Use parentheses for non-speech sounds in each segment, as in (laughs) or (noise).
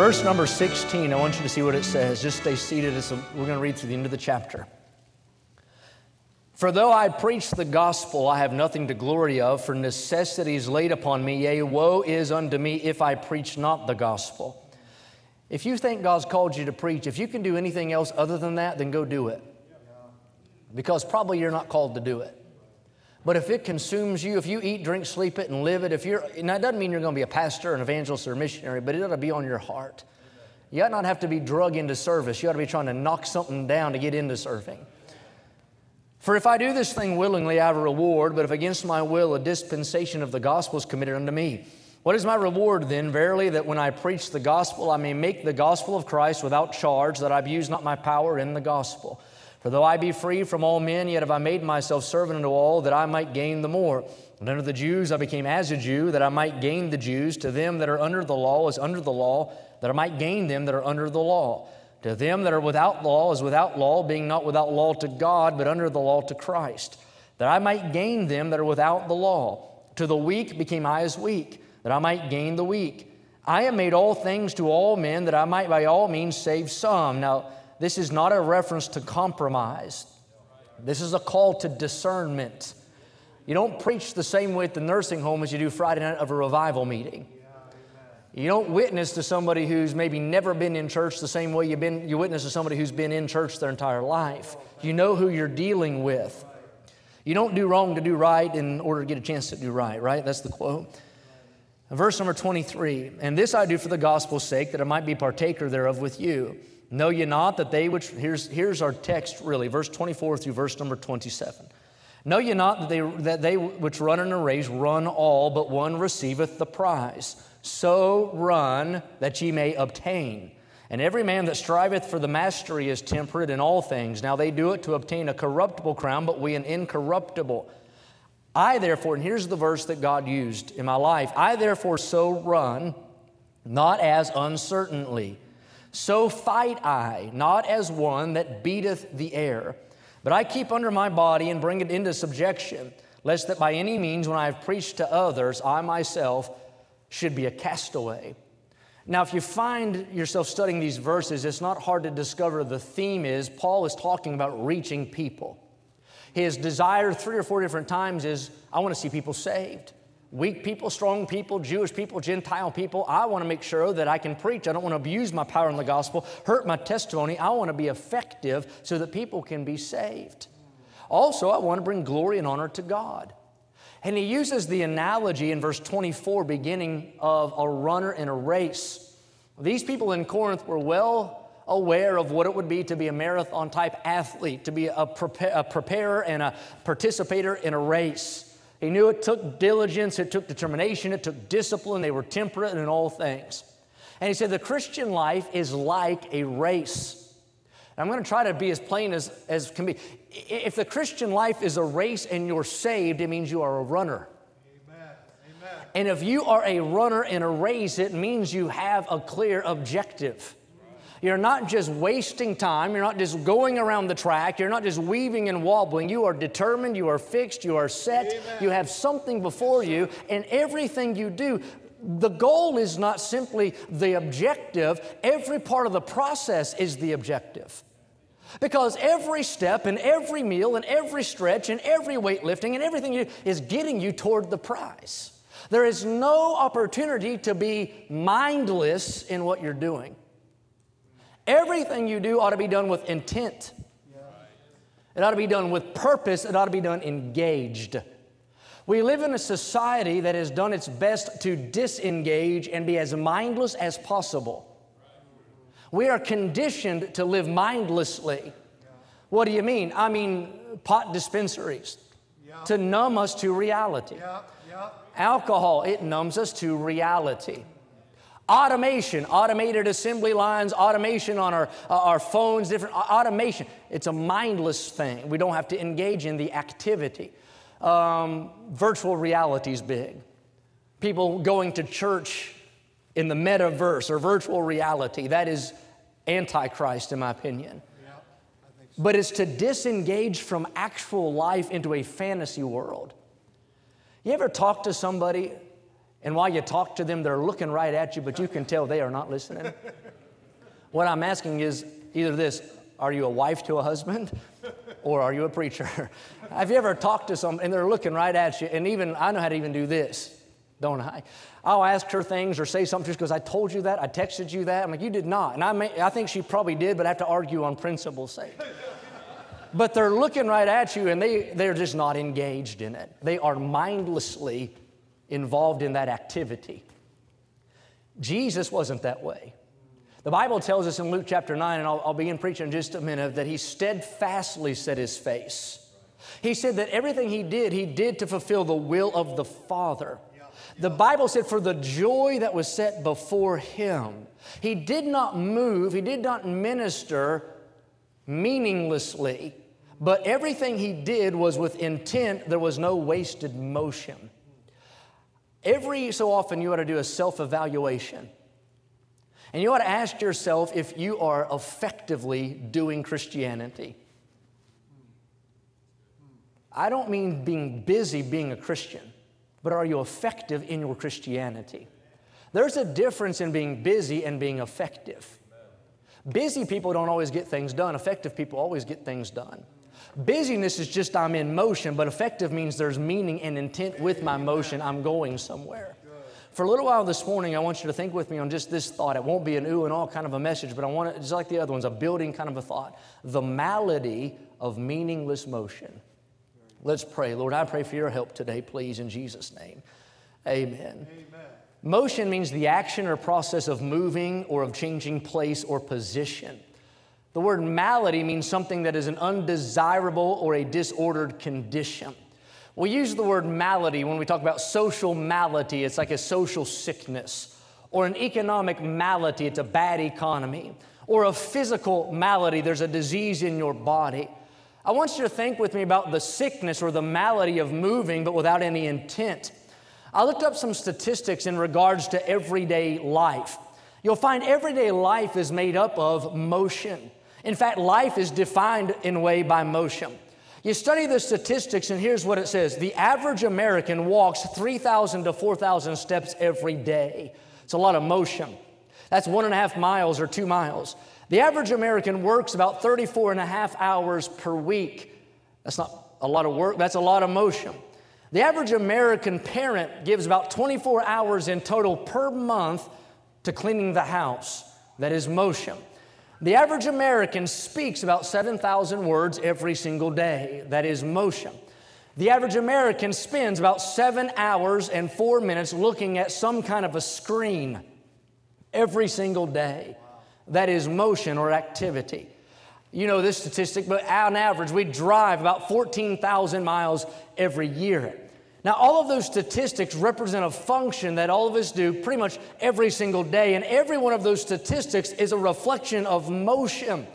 verse number 16. I want you to see what it says. Just stay seated we're going to read through the end of the chapter. For though I preach the gospel, I have nothing to glory of, for necessity is laid upon me. Yea, woe is unto me if I preach not the gospel. If you think God's called you to preach, if you can do anything else other than that, then go do it. Because probably you're not called to do it. But if it consumes you, if you eat, drink, sleep it, and live it, if you're, now it doesn't mean you're going to be a pastor, an evangelist, or a missionary, but it ought to be on your heart. You ought not have to be drug into service. You ought to be trying to knock something down to get into serving. For if I do this thing willingly, I have a reward, but if against my will, a dispensation of the gospel is committed unto me. What is my reward then? Verily, that when I preach the gospel, I may make the gospel of Christ without charge, that I abuse not my power in the gospel. For though I be free from all men, yet have I made myself servant unto all, that I might gain the more. And unto the Jews I became as a Jew, that I might gain the Jews. To them that are under the law as under the law, that I might gain them that are under the law. To them that are without law as without law, being not without law to God, but under the law to Christ, that I might gain them that are without the law. To the weak became I as weak, that I might gain the weak. I have made all things to all men, that I might by all means save some. Now, this is not a reference to compromise. This is a call to discernment. You don't preach the same way at the nursing home as you do Friday night of a revival meeting. You don't witness to somebody who's maybe never been in church the same way you've been, you witness to somebody who's been in church their entire life. You know who you're dealing with. You don't do wrong to do right in order to get a chance to do right, right? That's the quote. Verse number 23 And this I do for the gospel's sake, that I might be partaker thereof with you. Know ye not that they which, here's, here's our text really, verse 24 through verse number 27. Know ye not that they, that they which run in a race run all, but one receiveth the prize? So run that ye may obtain. And every man that striveth for the mastery is temperate in all things. Now they do it to obtain a corruptible crown, but we an incorruptible. I therefore, and here's the verse that God used in my life I therefore so run, not as uncertainly so fight I, not as one that beateth the air, but I keep under my body and bring it into subjection, lest that by any means, when I have preached to others, I myself should be a castaway. Now, if you find yourself studying these verses, it's not hard to discover the theme is Paul is talking about reaching people. His desire, three or four different times, is I want to see people saved weak people, strong people, Jewish people, Gentile people. I want to make sure that I can preach. I don't want to abuse my power in the gospel, hurt my testimony. I want to be effective so that people can be saved. Also, I want to bring glory and honor to God. And he uses the analogy in verse 24, beginning of a runner in a race. These people in Corinth were well aware of what it would be to be a marathon type athlete, to be a, a preparer and a participator in a race. He knew it took diligence, it took determination, it took discipline. They were temperate in all things. And he said, The Christian life is like a race. And I'm going to try to be as plain as, as can be. If the Christian life is a race and you're saved, it means you are a runner. Amen. Amen. And if you are a runner in a race, it means you have a clear objective. You're not just wasting time. You're not just going around the track. You're not just weaving and wobbling. You are determined. You are fixed. You are set. Amen. You have something before you. And everything you do, the goal is not simply the objective, every part of the process is the objective. Because every step and every meal and every stretch and every weightlifting and everything you do is getting you toward the prize. There is no opportunity to be mindless in what you're doing. Everything you do ought to be done with intent. It ought to be done with purpose. It ought to be done engaged. We live in a society that has done its best to disengage and be as mindless as possible. We are conditioned to live mindlessly. What do you mean? I mean, pot dispensaries to numb us to reality. Alcohol, it numbs us to reality. Automation, automated assembly lines, automation on our, uh, our phones, different automation. It's a mindless thing. We don't have to engage in the activity. Um, virtual reality is big. People going to church in the metaverse or virtual reality, that is antichrist, in my opinion. Yeah, so. But it's to disengage from actual life into a fantasy world. You ever talk to somebody and while you talk to them, they're looking right at you, but you can tell they are not listening. (laughs) what I'm asking is either this are you a wife to a husband or are you a preacher? (laughs) Have you ever talked to someone and they're looking right at you? And even I know how to even do this, don't I? I'll ask her things or say something just because I told you that, I texted you that. I'm like, you did not. And I, may, I think she probably did, but I have to argue on principle's sake. (laughs) but they're looking right at you and they, they're just not engaged in it. They are mindlessly involved in that activity. Jesus wasn't that way. The Bible tells us in Luke chapter 9, and I'll, I'll begin preaching in just a minute, that he steadfastly set his face. He said that everything he did, he did to fulfill the will of the Father. The Bible said, for the joy that was set before him, he did not move, he did not minister meaninglessly, but everything he did was with intent. There was no wasted motion. Every so often, you ought to do a self evaluation. And you ought to ask yourself if you are effectively doing Christianity. I don't mean being busy being a Christian, but are you effective in your Christianity? There's a difference in being busy and being effective. Busy people don't always get things done, effective people always get things done. Busyness is just I'm in motion, but effective means there's meaning and intent with my motion. I'm going somewhere. For a little while this morning, I want you to think with me on just this thought. It won't be an ooh and all kind of a message, but I want it just like the other ones, a building kind of a thought. The malady of meaningless motion. Let's pray. Lord, I pray for your help today, please, in Jesus' name. Amen. Amen. Motion means the action or process of moving or of changing place or position. The word malady means something that is an undesirable or a disordered condition. We use the word malady when we talk about social malady, it's like a social sickness, or an economic malady, it's a bad economy, or a physical malady, there's a disease in your body. I want you to think with me about the sickness or the malady of moving but without any intent. I looked up some statistics in regards to everyday life. You'll find everyday life is made up of motion. In fact, life is defined in a way by motion. You study the statistics, and here's what it says the average American walks 3,000 to 4,000 steps every day. It's a lot of motion. That's one and a half miles or two miles. The average American works about 34 and a half hours per week. That's not a lot of work, that's a lot of motion. The average American parent gives about 24 hours in total per month to cleaning the house. That is motion. The average American speaks about 7,000 words every single day. That is motion. The average American spends about seven hours and four minutes looking at some kind of a screen every single day. That is motion or activity. You know this statistic, but on average, we drive about 14,000 miles every year. Now, all of those statistics represent a function that all of us do pretty much every single day, and every one of those statistics is a reflection of motion.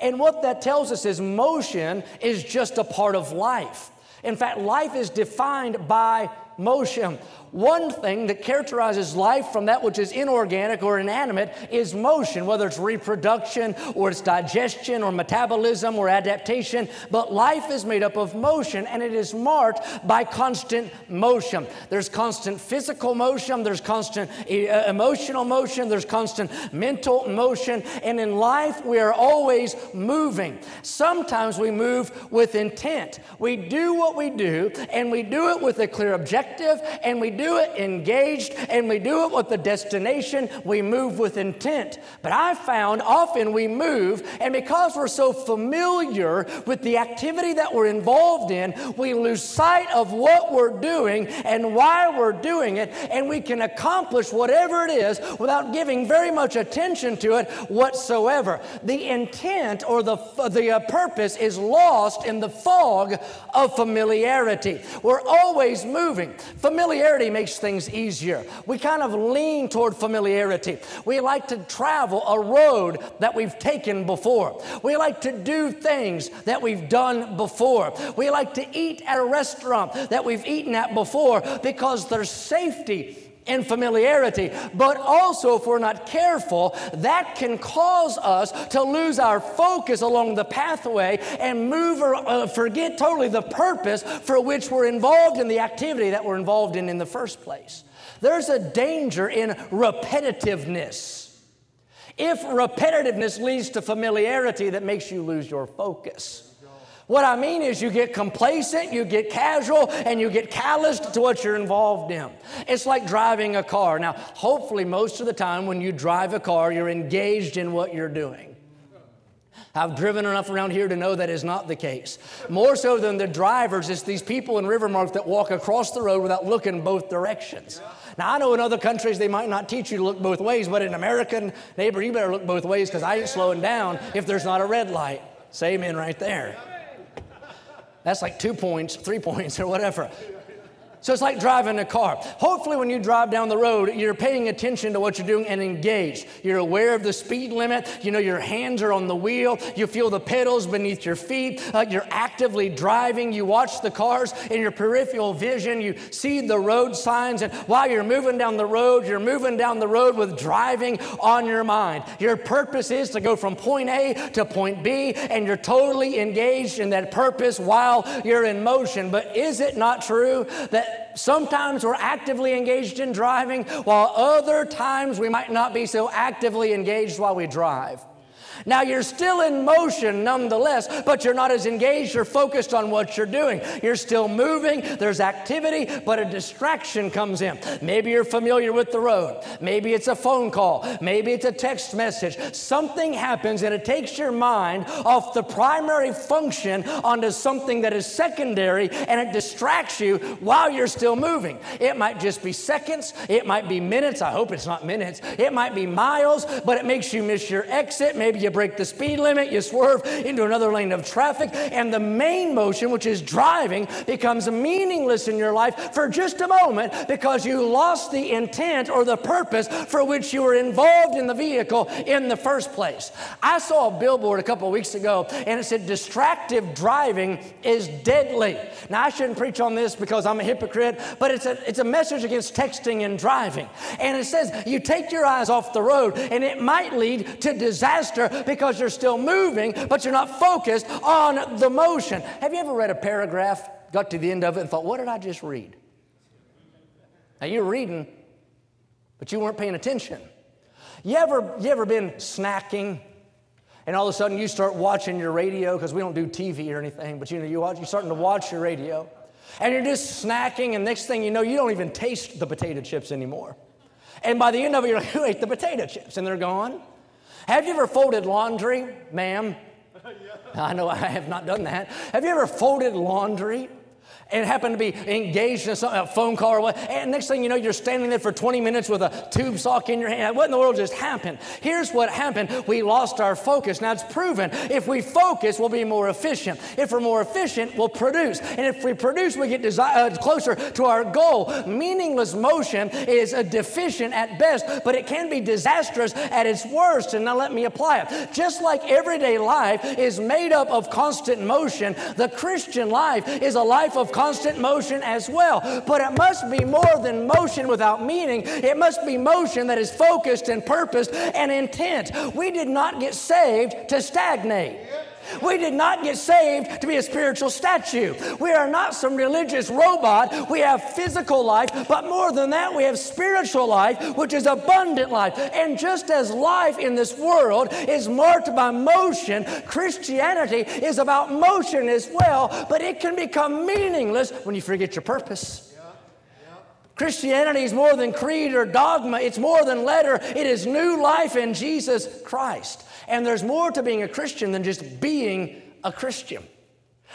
And what that tells us is motion is just a part of life. In fact, life is defined by motion. One thing that characterizes life from that which is inorganic or inanimate is motion, whether it's reproduction or it's digestion or metabolism or adaptation. But life is made up of motion and it is marked by constant motion. There's constant physical motion, there's constant uh, emotional motion, there's constant mental motion. And in life, we are always moving. Sometimes we move with intent. We do what we do and we do it with a clear objective and we do do it engaged and we do it with the destination. We move with intent. But I found often we move, and because we're so familiar with the activity that we're involved in, we lose sight of what we're doing and why we're doing it, and we can accomplish whatever it is without giving very much attention to it whatsoever. The intent or the, the uh, purpose is lost in the fog of familiarity. We're always moving. Familiarity makes things easier. We kind of lean toward familiarity. We like to travel a road that we've taken before. We like to do things that we've done before. We like to eat at a restaurant that we've eaten at before because there's safety and familiarity. But also, if we're not careful, that can cause us to lose our focus along the pathway and move or uh, forget totally the purpose for which we're involved in the activity that we're involved in in the first place. There's a danger in repetitiveness. If repetitiveness leads to familiarity, that makes you lose your focus. What I mean is, you get complacent, you get casual, and you get calloused to what you're involved in. It's like driving a car. Now, hopefully, most of the time when you drive a car, you're engaged in what you're doing. I've driven enough around here to know that is not the case. More so than the drivers, it's these people in Rivermark that walk across the road without looking both directions. Now, I know in other countries they might not teach you to look both ways, but in American, neighbor, you better look both ways because I ain't slowing down if there's not a red light. Say amen right there. That's like two points, three points, or whatever. So it's like driving a car. Hopefully, when you drive down the road, you're paying attention to what you're doing and engaged. You're aware of the speed limit. You know your hands are on the wheel. You feel the pedals beneath your feet. Uh, you're actively driving. You watch the cars in your peripheral vision. You see the road signs. And while you're moving down the road, you're moving down the road with driving on your mind. Your purpose is to go from point A to point B, and you're totally engaged in that purpose while you're in motion. But is it not true that sometimes we're actively engaged in driving, while other times we might not be so actively engaged while we drive. Now you're still in motion nonetheless, but you're not as engaged or focused on what you're doing. You're still moving, there's activity, but a distraction comes in. Maybe you're familiar with the road. Maybe it's a phone call. Maybe it's a text message. Something happens and it takes your mind off the primary function onto something that is secondary and it distracts you while you're still moving. It might just be seconds, it might be minutes. I hope it's not minutes. It might be miles, but it makes you miss your exit. Maybe you break the speed limit, you swerve into another lane of traffic, and the main motion, which is driving, becomes meaningless in your life for just a moment because you lost the intent or the purpose for which you were involved in the vehicle in the first place. I saw a billboard a couple weeks ago and it said, Distractive driving is deadly. Now, I shouldn't preach on this because I'm a hypocrite, but it's a, it's a message against texting and driving. And it says, You take your eyes off the road and it might lead to disaster because you're still moving, but you're not focused on the motion. Have you ever read a paragraph, got to the end of it, and thought, what did I just read? Now you're reading, but you weren't paying attention. You ever, you ever been snacking? And all of a sudden you start watching your radio because we don't do TV or anything, but you know you watch, you're starting to watch your radio, and you're just snacking, and next thing you know, you don't even taste the potato chips anymore. And by the end of it, you're like, who ate the potato chips? And they're gone. Have you ever folded laundry, ma'am? (laughs) I know I have not done that. Have you ever folded laundry? And happen to be engaged in a phone call or what, and next thing you know, you're standing there for 20 minutes with a tube sock in your hand. What in the world just happened? Here's what happened. We lost our focus. Now it's proven. If we focus, we'll be more efficient. If we're more efficient, we'll produce. And if we produce, we get uh, closer to our goal. Meaningless motion is a deficient at best, but it can be disastrous at its worst. And now let me apply it. Just like everyday life is made up of constant motion, the Christian life is a life of constant motion as well. But it must be more than motion without meaning. It must be motion that is focused and purposed and intent. We did not get saved to stagnate. We did not get saved to be a spiritual statue. We are not some religious robot. We have physical life, but more than that, we have spiritual life, which is abundant life. And just as life in this world is marked by motion, Christianity is about motion as well, but it can become meaningless when you forget your purpose. Christianity is more than creed or dogma, it's more than letter. It is new life in Jesus Christ. And there's more to being a Christian than just being a Christian.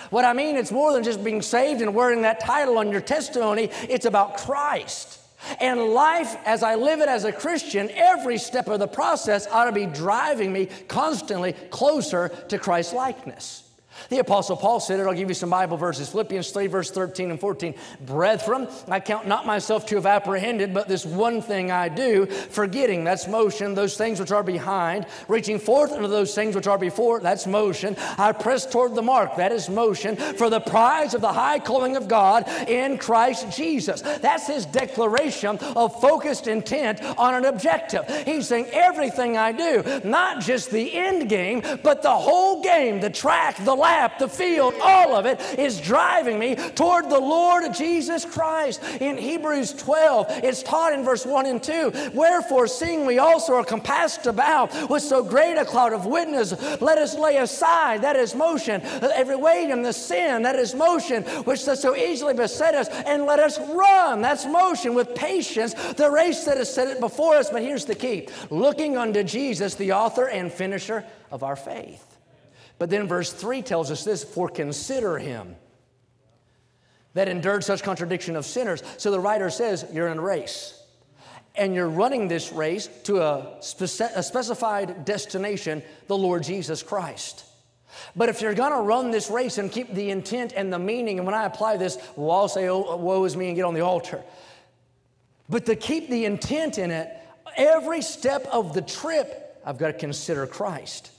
What I mean, it's more than just being saved and wearing that title on your testimony, it's about Christ. And life, as I live it as a Christian, every step of the process ought to be driving me constantly closer to Christ likeness. The Apostle Paul said it. I'll give you some Bible verses. Philippians 3, verse 13 and 14. Brethren, I count not myself to have apprehended, but this one thing I do, forgetting, that's motion, those things which are behind, reaching forth unto those things which are before, that's motion. I press toward the mark, that is motion, for the prize of the high calling of God in Christ Jesus. That's his declaration of focused intent on an objective. He's saying, everything I do, not just the end game, but the whole game, the track, the lap, the field, all of it is driving me toward the Lord Jesus Christ. In Hebrews 12, it's taught in verse 1 and 2 Wherefore, seeing we also are compassed about with so great a cloud of witness, let us lay aside, that is motion, every weight and the sin, that is motion, which does so easily beset us, and let us run, that's motion, with patience, the race that is set before us. But here's the key looking unto Jesus, the author and finisher of our faith. But then verse 3 tells us this for consider him that endured such contradiction of sinners. So the writer says, You're in a race. And you're running this race to a, speci- a specified destination, the Lord Jesus Christ. But if you're to run this race and keep the intent and the meaning, and when I apply this, we'll all say, oh, woe is me, and get on the altar. But to keep the intent in it, every step of the trip, I've got to consider Christ.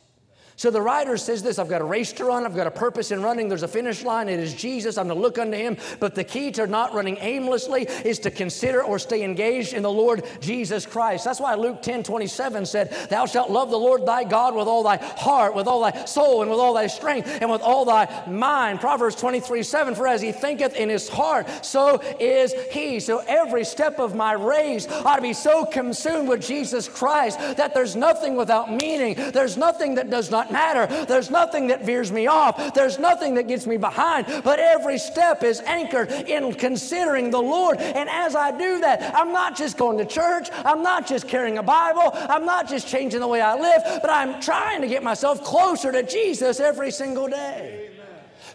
So the writer says this I've got a race to run, I've got a purpose in running, there's a finish line, it is Jesus, I'm to look unto him. But the key to not running aimlessly is to consider or stay engaged in the Lord Jesus Christ. That's why Luke 10 27 said, Thou shalt love the Lord thy God with all thy heart, with all thy soul, and with all thy strength, and with all thy mind. Proverbs 23 7, For as he thinketh in his heart, so is he. So every step of my race ought to be so consumed with Jesus Christ that there's nothing without meaning, there's nothing that does not matter. There's nothing that veers me off. There's nothing that gets me behind. But every step is anchored in considering the Lord. And as I do that, I'm not just going to church. I'm not just carrying a Bible. I'm not just changing the way I live, but I'm trying to get myself closer to Jesus every single day.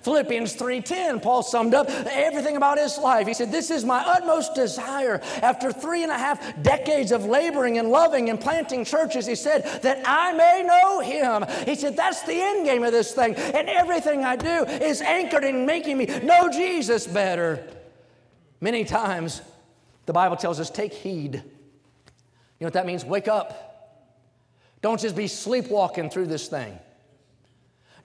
Philippians 3:10, Paul summed up everything about his life. He said, This is my utmost desire. After three and a half decades of laboring and loving and planting churches, he said, that I may know him. He said, That's the end game of this thing. And everything I do is anchored in making me know Jesus better. Many times, the Bible tells us, take heed. You know what that means? Wake up. Don't just be sleepwalking through this thing.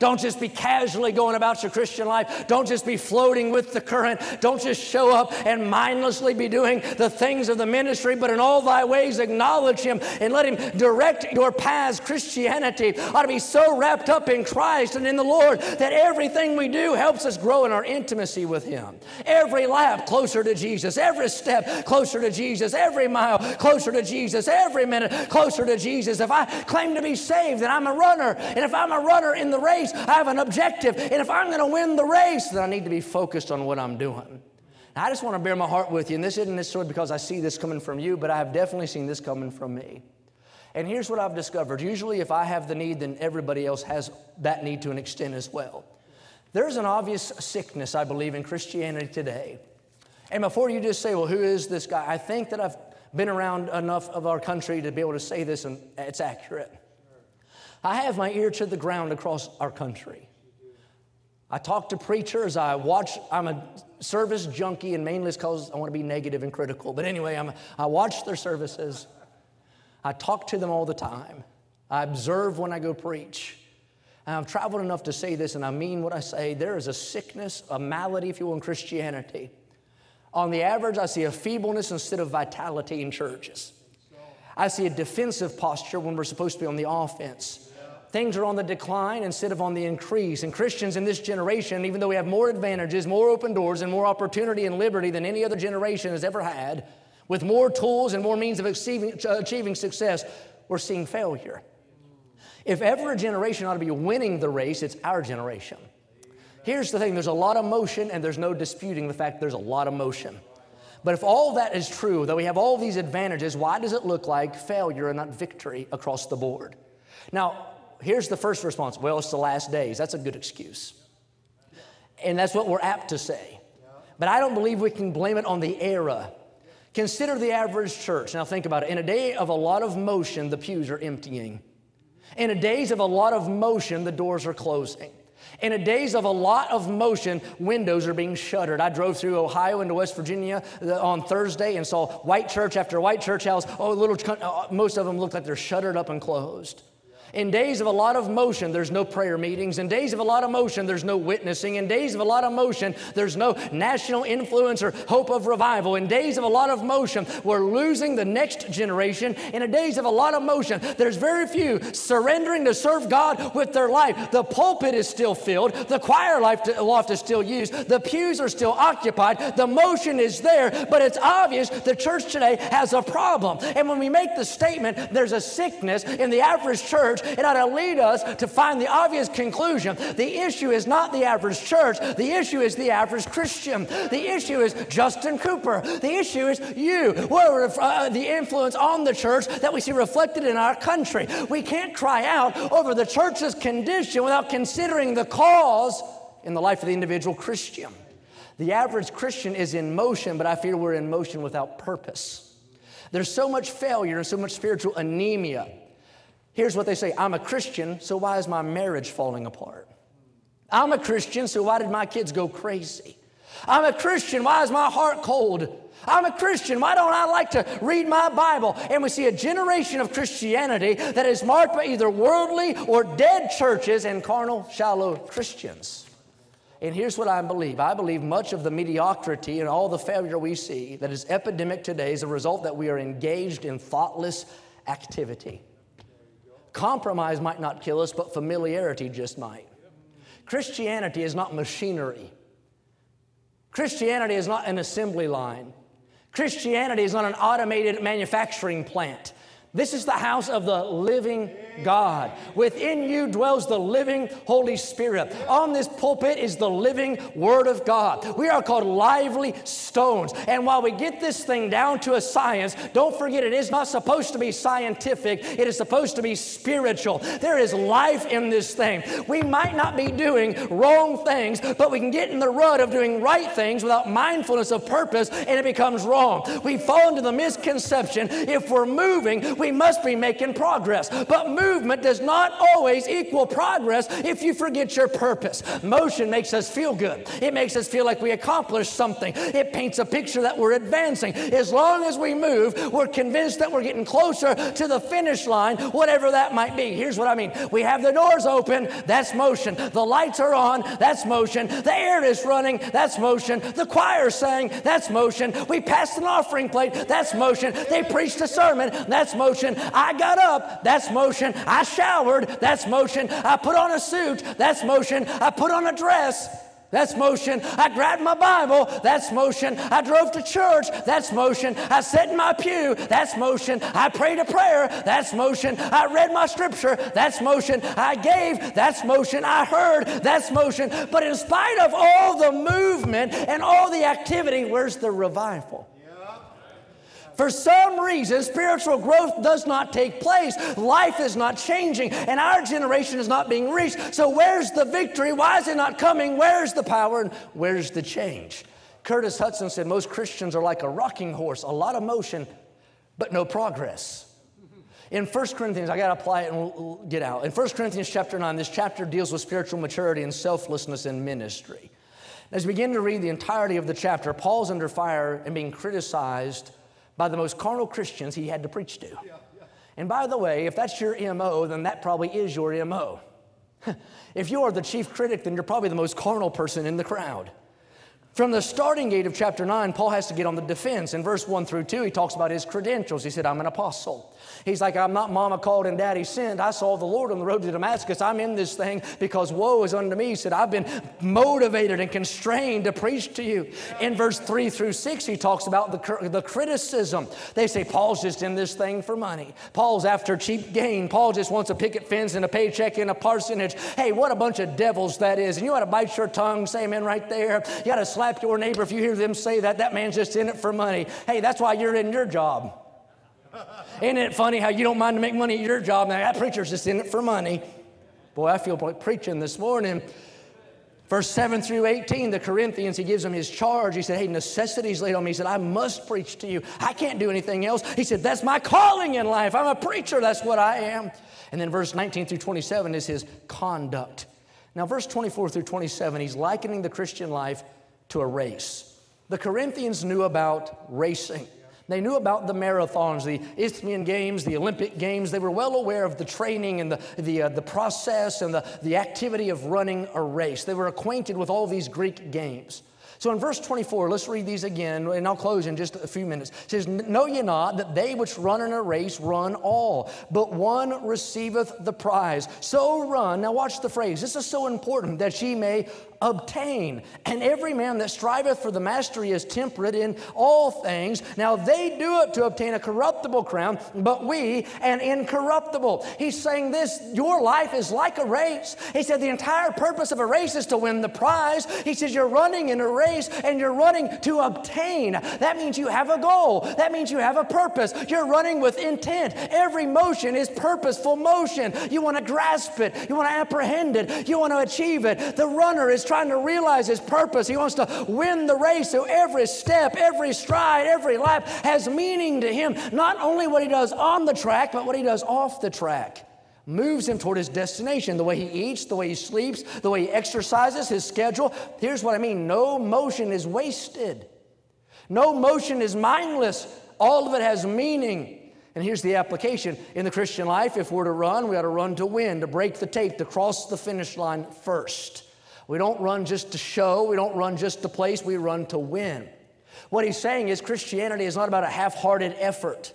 Don't just be casually going about your Christian life. Don't just be floating with the current. Don't just show up and mindlessly be doing the things of the ministry, but in all thy ways acknowledge Him and let Him direct your paths. Christianity ought to be so wrapped up in Christ and in the Lord that everything we do helps us grow in our intimacy with Him. Every lap closer to Jesus, every step closer to Jesus, every mile closer to Jesus, every minute closer to Jesus. If I claim to be saved, then I'm a runner. And if I'm a runner in the race, race. I have an objective. And if I'm going to win the race, then I need to be focused on what I'm doing. Now, I just want to bear my heart with you. And this isn't necessarily because I see this coming from you, but I have definitely seen this coming from me. And here's what I've discovered. Usually, if I have the need, then everybody else has that need to an extent as well. There's an obvious sickness, I believe, in Christianity today. And before you just say, well, who is this guy? I think that I've been around enough of our country to be able to say this, and it's accurate. I have my ear to the ground across our country. I talk to preachers. I watch, I'm a service junkie, and mainly because I want to be negative and critical. But anyway, I'm, I watch their services. I talk to them all the time. I observe when I go preach. And I've traveled enough to say this, and I mean what I say. There is a sickness, a malady, if you will, in Christianity. On the average, I see a feebleness instead of vitality in churches. I see a defensive posture when we're supposed to be on the offense things are on the decline instead of on the increase. And Christians in this generation, even though we have more advantages, more open doors, and more opportunity and liberty than any other generation has ever had, with more tools and more means of achieving, achieving success, we're seeing failure. If ever a generation ought to be winning the race, it's our generation. Here's the thing there's a lot of motion, and there's no disputing the fact there's a lot of motion. But if all that is true, that we have all these advantages, why does it look like failure and not victory across the board? Now, here's the first response well, it's the last days. That's a good excuse. And that's what we're apt to say. But I don't believe we can blame it on the era. Consider the average church. Now, think about it. In a day of a lot of motion, the pews are emptying. In a days of a lot of motion, the doors are closing. In a days of a lot of motion, windows are being shuttered. I drove through Ohio into West Virginia uh, on Thursday and saw white church after white church house. Oh, little, uh, most of them look like they're shuttered up and closed. In days of a lot of motion, there's no prayer meetings. In days of a lot of motion, there's no witnessing. In days of a lot of motion, there's no national influence or hope of revival. In days of a lot of motion, we're losing the next generation. In days of a lot of motion, there's very few surrendering to serve God with their life. The pulpit is still filled. The choir loft is still used. The pews are still occupied. The motion is there, but it's obvious the church today has a problem. And when we make the statement, there's a sickness in the average church, church, it ought to lead us to find the obvious conclusion. The issue is not the average church, the issue is the average Christian. The issue is Justin Cooper. The issue is you. What uh, the influence on the church that we see reflected in our country? We can't cry out over the church's condition without considering the cause in the life of the individual Christian. The average Christian is in motion, but I fear we're in motion without purpose. There's so much failure and so much spiritual anemia Here's what they say I'm a Christian, so why is my marriage falling apart? I'm a Christian, so why did my kids go crazy? I'm a Christian, why is my heart cold? I'm a Christian. Why don't I like to read my Bible? And we see a generation of Christianity that is marked by either worldly or dead churches and carnal, shallow Christians. And here's what I believe I believe much of the mediocrity and all the failure we see that is epidemic today is a result that we are engaged in thoughtless activity. Compromise might not kill us, but familiarity just might. Christianity is not machinery. Christianity is not an assembly line. Christianity is not an automated manufacturing plant. This is the house of the living God. Within you dwells the living Holy Spirit. On this pulpit is the living Word of God. We are called lively stones. And while we get this thing down to a science, don't forget it is not supposed to be scientific, it is supposed to be spiritual. There is life in this thing. We might not be doing wrong things, but we can get in the rut of doing right things without mindfulness of purpose, and it becomes wrong. We fall into the misconception if we're moving, we must be making progress. But movement does not always equal progress if you forget your purpose. Motion makes us feel good, it makes us feel like we accomplished something, it paints a picture that we're advancing. As long as we move, we're convinced that we're getting closer to the finish line, whatever that might be. Here's what I mean we have the doors open, that's motion. The lights are on, that's motion. The air is running, that's motion. The choir sang, that's motion. We passed an offering plate, that's motion. They preached a sermon, that's motion. I got up, that's motion. I showered, that's motion. I put on a suit, that's motion. I put on a dress, that's motion. I grabbed my Bible, that's motion. I drove to church, that's motion. I sat in my pew, that's motion. I prayed a prayer, that's motion. I read my scripture, that's motion. I gave, that's motion. I heard, that's motion. But in spite of all the movement and all the activity, where's the revival? For some reason, spiritual growth does not take place. Life is not changing, and our generation is not being reached. So, where's the victory? Why is it not coming? Where's the power? And where's the change? Curtis Hutson said most Christians are like a rocking horse, a lot of motion, but no progress. In 1 Corinthians, I got to apply it and get out. In 1 Corinthians chapter 9, this chapter deals with spiritual maturity and selflessness in ministry. As we begin to read the entirety of the chapter, Paul's under fire and being criticized by the most carnal Christians he had to preach to. And by the way, if that's your MO, then that probably is your MO. (laughs) if you are the chief critic, then you're probably the most carnal person in the crowd. From the starting gate of chapter 9, Paul has to get on the defense. In verse 1 through 2, he talks about his credentials. He said, I'm an apostle. He's like, I'm not mama called and daddy sent. I saw the Lord on the road to Damascus. I'm in this thing because woe is unto me. He said, I've been motivated and constrained to preach to you. In verse 3 through 6, he talks about the, the criticism. They say, Paul's just in this thing for money. Paul's after cheap gain. Paul just wants a picket fence and a paycheck and a parsonage. Hey, what a bunch of devils that is. And you ought to bite your tongue, say amen right there. You got to slap your neighbor if you hear them say that. That man's just in it for money. Hey, that's why you're in your job. Isn't it funny how you don't mind to make money at your job? Now, that preacher's just in it for money. Boy, I feel like preaching this morning. Verse 7 through 18, the Corinthians, he gives them his charge. He said, Hey, necessity's laid on me. He said, I must preach to you. I can't do anything else. He said, That's my calling in life. I'm a preacher. That's what I am. And then verse 19 through 27 is his conduct. Now, verse 24 through 27, he's likening the Christian life to a race. The Corinthians knew about racing. They knew about the marathons, the Isthmian Games, the Olympic Games. They were well aware of the training and the, the, uh, the process and the, the activity of running a race. They were acquainted with all these Greek games. So in verse 24, let's read these again, and I'll close in just a few minutes. It says, Know ye not that they which run in a race run all, but one receiveth the prize. So run. Now watch the phrase. This is so important that ye may obtain. And every man that striveth for the mastery is temperate in all things. Now they do it to obtain a corruptible crown, but we an incorruptible. He's saying this your life is like a race. He said the entire purpose of a race is to win the prize. He says you're running in a race and you're running to obtain. That means you have a goal, that means you have a purpose. You're running with intent. Every motion is purposeful motion. You want to grasp it, you want to apprehend it, you want to achieve it. The runner is trying to realize his purpose. He wants to win the race. So every step, every stride, every lap has meaning to him. Not only what he does on the track, but what he does off the track moves him toward his destination. The way he eats, the way he sleeps, the way he exercises, his schedule. Here's what I mean no motion is wasted, no motion is mindless. All of it has meaning. And here's the application in the Christian life if we're to run, we got to run to win, to break the tape, to cross the finish line first. We don't run just to show, we don't run just to place, we run to win. What he's saying is Christianity is not about a half hearted effort.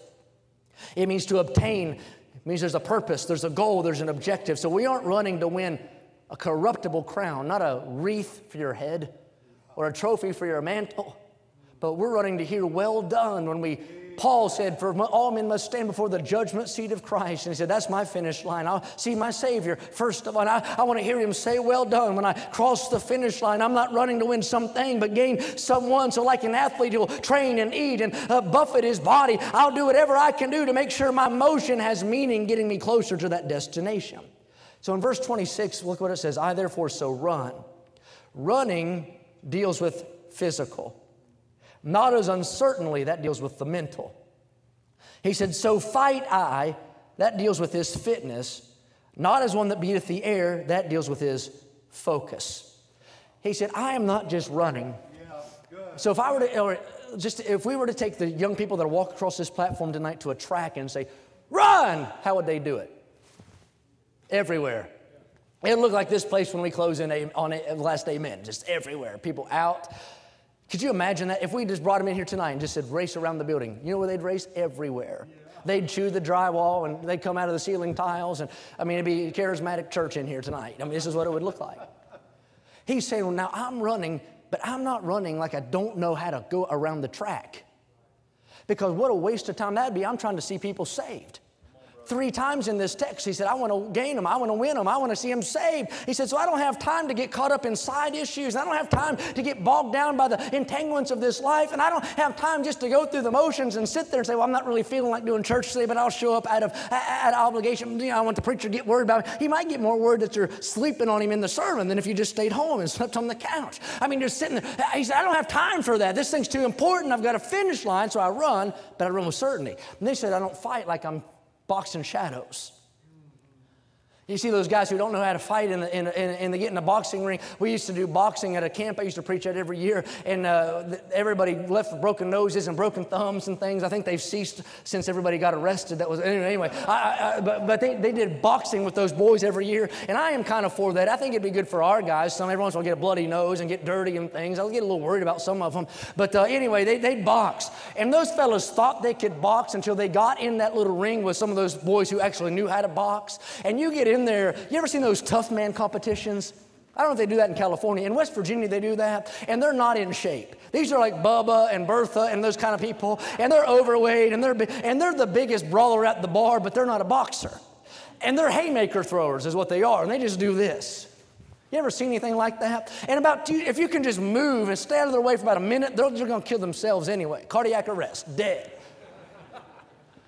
It means to obtain, it means there's a purpose, there's a goal, there's an objective. So we aren't running to win a corruptible crown, not a wreath for your head or a trophy for your mantle, but we're running to hear, well done, when we Paul said, For all men must stand before the judgment seat of Christ. And he said, That's my finish line. I'll see my Savior first of all. I, I want to hear him say, Well done. When I cross the finish line, I'm not running to win something, but gain someone. So, like an athlete who'll train and eat and uh, buffet his body, I'll do whatever I can do to make sure my motion has meaning, getting me closer to that destination. So, in verse 26, look what it says I therefore so run. Running deals with physical. Not as uncertainly, that deals with the mental. He said, So fight I, that deals with his fitness, not as one that beateth the air, that deals with his focus. He said, I am not just running. so if I were to, or just if we were to take the young people that walk across this platform tonight to a track and say, run, how would they do it? Everywhere. It looked like this place when we close in on a, last amen, just everywhere. People out, could you imagine that if we just brought them in here tonight and just said race around the building? You know where they'd race? Everywhere. They'd chew the drywall and they'd come out of the ceiling tiles. And I mean, it'd be a charismatic church in here tonight. I mean, this is what it would look like. He's saying, well, now I'm running, but I'm not running like I don't know how to go around the track. Because what a waste of time that'd be. I'm trying to see people saved. Three times in this text, he said, I want to gain them. I want to win them. I want to see them saved. He said, So I don't have time to get caught up in side issues. I don't have time to get bogged down by the entanglements of this life. And I don't have time just to go through the motions and sit there and say, Well, I'm not really feeling like doing church today, but I'll show up out of, out of obligation. You know, I want the preacher to get worried about me. He might get more worried that you're sleeping on him in the sermon than if you just stayed home and slept on the couch. I mean, you're sitting there. He said, I don't have time for that. This thing's too important. I've got a finish line, so I run, but I run with certainty. And they said, I don't fight like I'm boxing shadows. You see those guys who don't know how to fight and, and, and, they get in a boxing ring. We used to do boxing at a camp I used to preach at every year, and uh, everybody left with broken noses and broken thumbs and things. I think they've ceased since everybody got arrested. That was anyway. I, I, but, but they, they did boxing with those boys every year, and I am kind of for that. I think it'd be good for our guys. Some everyone's gonna get a bloody nose and get dirty and things. I'll get a little worried about some of them. But uh, anyway, they, they'd box, and those fellows thought they could box until they got in that little ring with some of those boys who actually knew how to box. And you get in there. You ever seen those tough man competitions? I don't know if they do that in California. In West Virginia, they do that, and they're not in shape. These are like Bubba and Bertha and those kind of people, and they're overweight, and they're, and they're the biggest brawler at the bar, but they're not a boxer. And they're haymaker throwers, is what they are, and they just do this. You ever seen anything like that? And about two, if you can just move and stay out of their way for about a minute, they're, going to kill themselves anyway. Cardiac arrest, dead.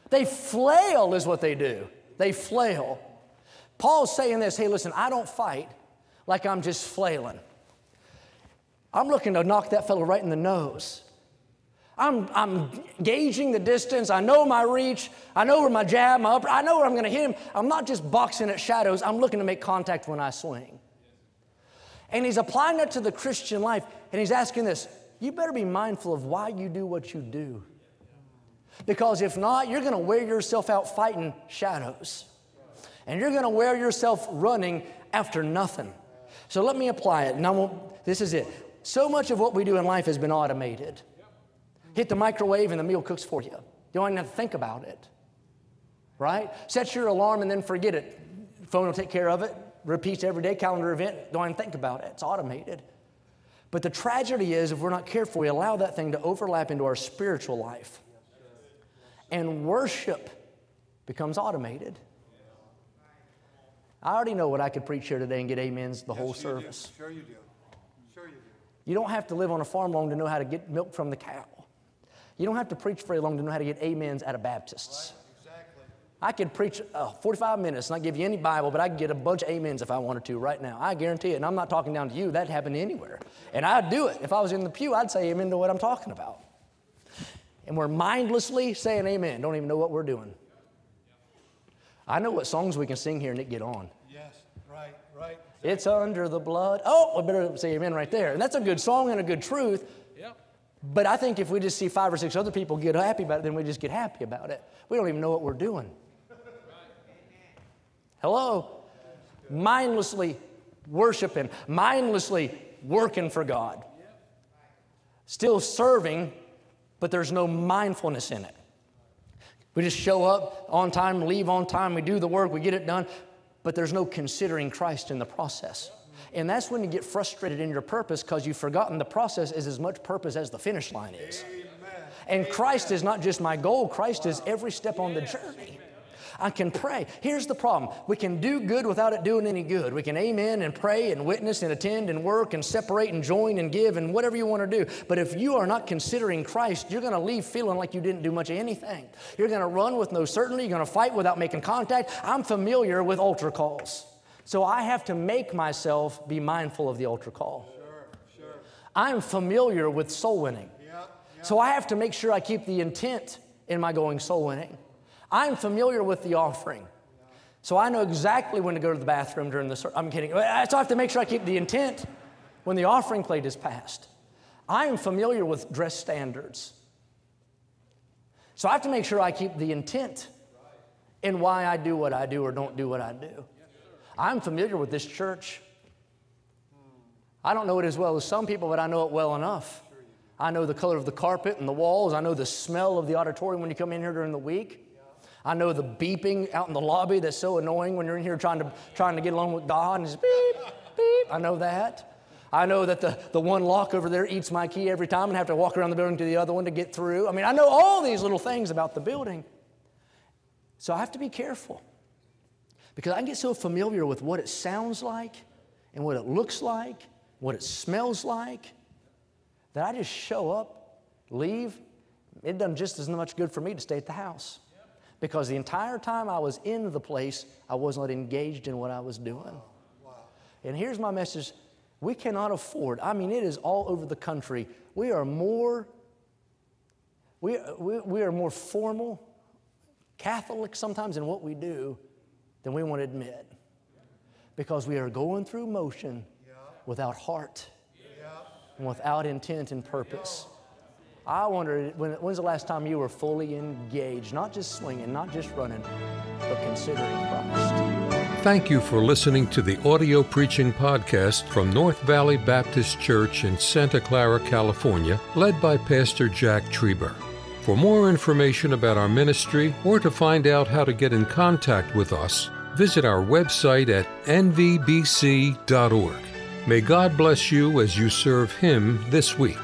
they flail, is what they do. They flail. Paul's saying this hey, listen, I don't fight like I'm just flailing. I'm looking to knock that fellow right in the nose. I'm, I'm gauging the distance. I know my reach. I know where my jab, my upper, I know where I'm going to hit him. I'm not just boxing at shadows. I'm looking to make contact when I swing. And he's applying that to the Christian life. And he's asking this you better be mindful of why you do what you do. Because if not, you're going to wear yourself out fighting shadows. And you're going to wear yourself running after nothing. So let me apply it. Now, this is it. So much of what we do in life has been automated. Hit the microwave and the meal cooks for you. You don't even have to think about it. Right? Set your alarm and then forget it. Phone will take care of it. Repeats every day, calendar event. Don't even think about it. It's automated. But the tragedy is, if we're not careful, we allow that thing to overlap into our spiritual life. And worship becomes automated. I already know what I could preach here today and get amens the yes, whole service. Do. Sure you do. Sure you do. You don't have to live on a farm long to know how to get milk from the cow. You don't have to preach very long to know how to get amens out of Baptists. Right. Exactly. I could preach uh, 45 minutes and not give you any Bible, but I could get a bunch of amens if I wanted to right now. I guarantee it. And I'm not talking down to you. That happened anywhere. And I'd do it. If I was in the pew, I'd say amen to what I'm talking about. And we're mindlessly saying amen. Don't even know what we're doing. I know what songs we can sing here and it get on. Yes, right, right. It's under the blood. Oh, I better say amen right there. And that's a good song and a good truth. Yep. But I think if we just see five or six other people get happy about it, then we just get happy about it. We don't even know what we're doing. Hello? Mindlessly worshiping, mindlessly working for God. Still serving, but there's no mindfulness in it. We just show up on time, leave on time, we do the work, we get it done, but there's no considering Christ in the process. And that's when you get frustrated in your purpose because you've forgotten the process is as much purpose as the finish line is. And Christ is not just my goal, Christ is every step on the journey. I can pray. Here's the problem we can do good without it doing any good. We can amen and pray and witness and attend and work and separate and join and give and whatever you want to do. But if you are not considering Christ, you're going to leave feeling like you didn't do much of anything. You're going to run with no certainty. You're going to fight without making contact. I'm familiar with altar calls. So I have to make myself be mindful of the altar call. Sure, sure. I'm familiar with soul winning. Yep. So I have to make sure I keep the intent in my going soul winning. I'm familiar with the offering. So I know exactly when to go to the bathroom during the service. I'm kidding. So I have to make sure I keep the intent when the offering plate is passed. I am familiar with dress standards. So I have to make sure I keep the intent in why I do what I do or don't do what I do. I'm familiar with this church. I don't know it as well as some people, but I know it well enough. I know the color of the carpet and the walls. I know the smell of the auditorium when you come in here during the week. I know the beeping out in the lobby that's so annoying when you're in here trying to, trying to get along with God and it's beep, beep. I know that. I know that the, the one lock over there eats my key every time and have to walk around the building to the other one to get through. I mean, I know all these little things about the building. So I have to be careful because I get so familiar with what it sounds like and what it looks like, what it smells like, that I just show up, leave. It does just as much good for me to stay at the house because the entire time I was in the place, I was not engaged in what I was doing. And here's my message we cannot afford, I mean, it is all over the country. We are more, we, we, we are more formal, Catholic sometimes in what we do than we want to admit. Because we are going through motion without heart and without intent and purpose. I wonder when, when's the last time you were fully engaged, not just swinging, not just running, but considering Christ? Thank you for listening to the audio preaching podcast from North Valley Baptist Church in Santa Clara, California, led by Pastor Jack Trieber. For more information about our ministry or to find out how to get in contact with us, visit our website at nvbc.org. May God bless you as you serve Him this week.